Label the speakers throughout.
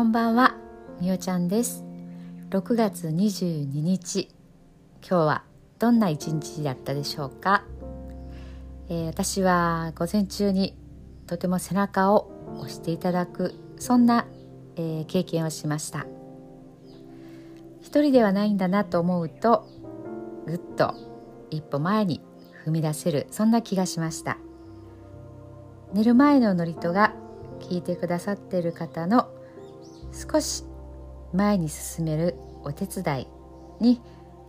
Speaker 1: こんばんはみおちゃんです。6月22日今日はどんな一日だったでしょうか、えー、私は午前中にとても背中を押していただくそんな、えー、経験をしました。一人ではないんだなと思うとぐっと一歩前に踏み出せるそんな気がしました。寝る前の祝詞が聞いてくださっている方の少し前に進めるお手伝いに、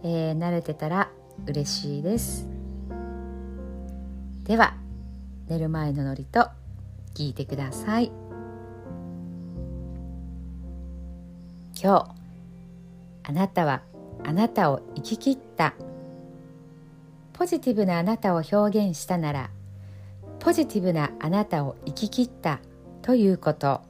Speaker 1: えー、慣れてたら嬉しいです。では寝る前の祝詞聞いてください。今日あなたはあなたを生き切った。ポジティブなあなたを表現したならポジティブなあなたを生き切ったということ。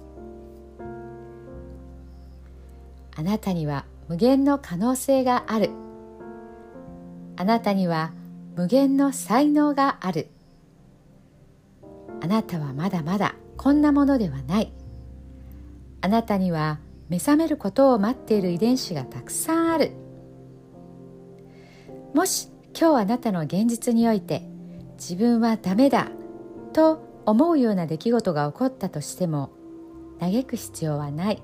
Speaker 1: あなたには無限の可能性がある。あなたには無限の才能がある。あなたはまだまだこんなものではない。あなたには目覚めることを待っている遺伝子がたくさんある。もし今日あなたの現実において自分はダメだと思うような出来事が起こったとしても嘆く必要はない。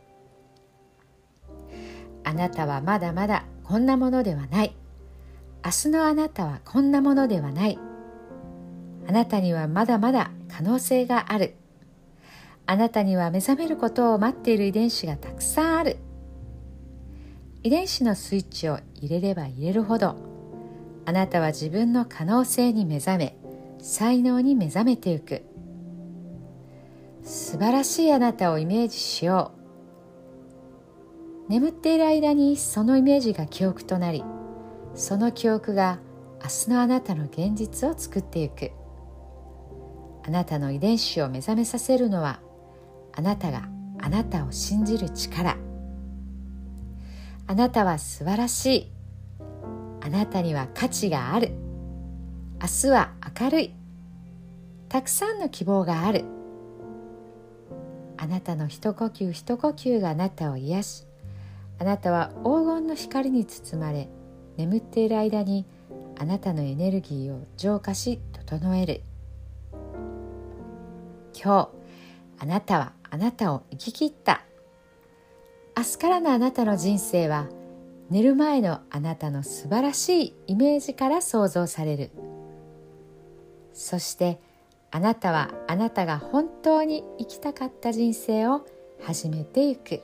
Speaker 1: あなたはまだまだこんなものではない。明日のあなたはこんなものではない。あなたにはまだまだ可能性がある。あなたには目覚めることを待っている遺伝子がたくさんある。遺伝子のスイッチを入れれば入れるほどあなたは自分の可能性に目覚め才能に目覚めていく。素晴らしいあなたをイメージしよう。眠っている間にそのイメージが記憶となりその記憶が明日のあなたの現実を作っていく。あなたの遺伝子を目覚めさせるのはあなたがあなたを信じる力。あなたは素晴らしい。あなたには価値がある。明日は明るい。たくさんの希望がある。あなたの一呼吸一呼吸があなたを癒しあなたは黄金の光に包まれ眠っている間にあなたのエネルギーを浄化し整える。今日あなたはあなたを生き切った。明日からのあなたの人生は寝る前のあなたの素晴らしいイメージから想像される。そしてあなたはあなたが本当に生きたかった人生を始めていく。